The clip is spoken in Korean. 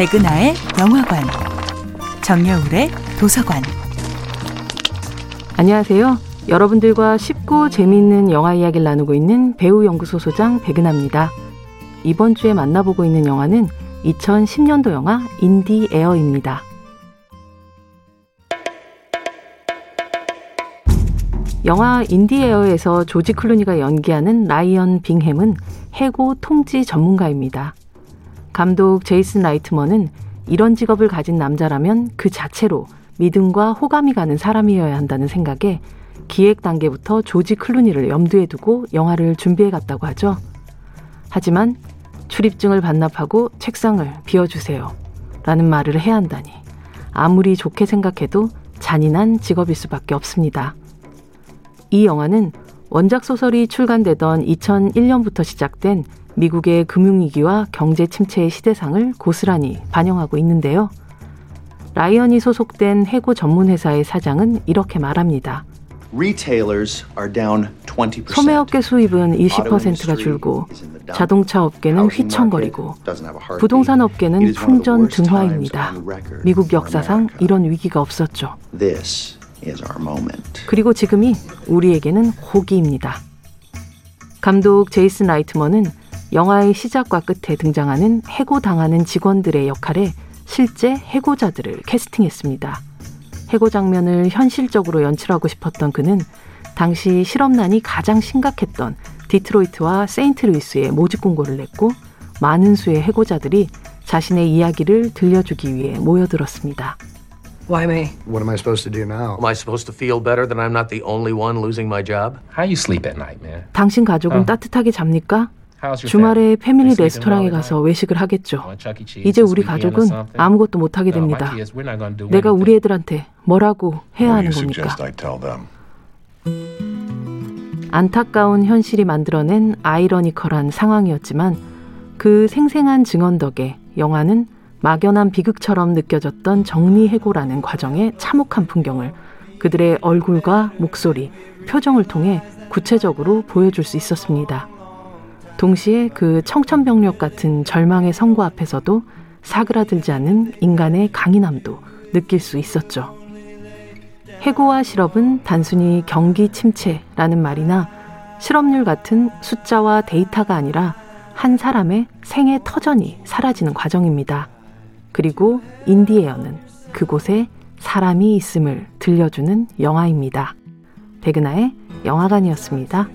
백은하의 영화관, 정여울의 도서관. 안녕하세요. 여러분들과 쉽고 재미있는 영화 이야기를 나누고 있는 배우 연구소 소장 백은하입니다. 이번 주에 만나보고 있는 영화는 2010년도 영화 인디 에어입니다. 영화 인디에어에서 조지 클루니가 연기하는 라이언 빙햄은 해고 통지 전문가입니다. 감독 제이슨 라이트먼은 이런 직업을 가진 남자라면 그 자체로 믿음과 호감이 가는 사람이어야 한다는 생각에 기획 단계부터 조지 클루니를 염두에 두고 영화를 준비해 갔다고 하죠. 하지만 출입증을 반납하고 책상을 비워주세요. 라는 말을 해야 한다니 아무리 좋게 생각해도 잔인한 직업일 수밖에 없습니다. 이 영화는 원작 소설이 출간되던 2001년부터 시작된 미국의 금융위기와 경제 침체의 시대상을 고스란히 반영하고 있는데요. 라이언이 소속된 해고 전문 회사의 사장은 이렇게 말합니다. 소매업계 수입은 20%가 줄고 자동차 업계는 휘청거리고 부동산 업계는 풍전 등화입니다. 미국 역사상 이런 위기가 없었죠. 그리고 지금이 우리에게는 호기입니다. 감독 제이슨 라이트먼은 영화의 시작과 끝에 등장하는 해고당하는 직원들의 역할에 실제 해고자들을 캐스팅했습니다. 해고 장면을 현실적으로 연출하고 싶었던 그는 당시 실업난이 가장 심각했던 디트로이트와 세인트루이스에 모집 공고를 냈고 많은 수의 해고자들이 자신의 이야기를 들려주기 위해 모여들었습니다. Why me? What am I supposed to do now? Am I supposed to feel better that I'm not the only one losing my job? How you sleep at night, man? 당신 가족은 어. 따뜻하게 잡니까? 주말에? 패밀리 sleeping 레스토랑에 가서? 외식을 하겠죠. Cheese 이제 우리 가족은? 아무것도 못하게 my 됩니다. 내가. 우리 애들한테 뭐라고 해야 하는 겁니까? 안타까운 현실이 만들어낸 아이러니컬한 상황이었지만 그 생생한 증언 덕에 영화는 막연한 비극처럼 느껴졌던 정리해고라는 과정의 참혹한 풍경을 그들의 얼굴과 목소리, 표정을 통해 구체적으로 보여줄 수 있었습니다. 동시에 그 청천벽력 같은 절망의 선고 앞에서도 사그라들지 않는 인간의 강인함도 느낄 수 있었죠. 해고와 실업은 단순히 경기 침체라는 말이나 실업률 같은 숫자와 데이터가 아니라 한 사람의 생애 터전이 사라지는 과정입니다. 그리고 인디에어는 그곳에 사람이 있음을 들려주는 영화입니다. 백은하의 영화관이었습니다.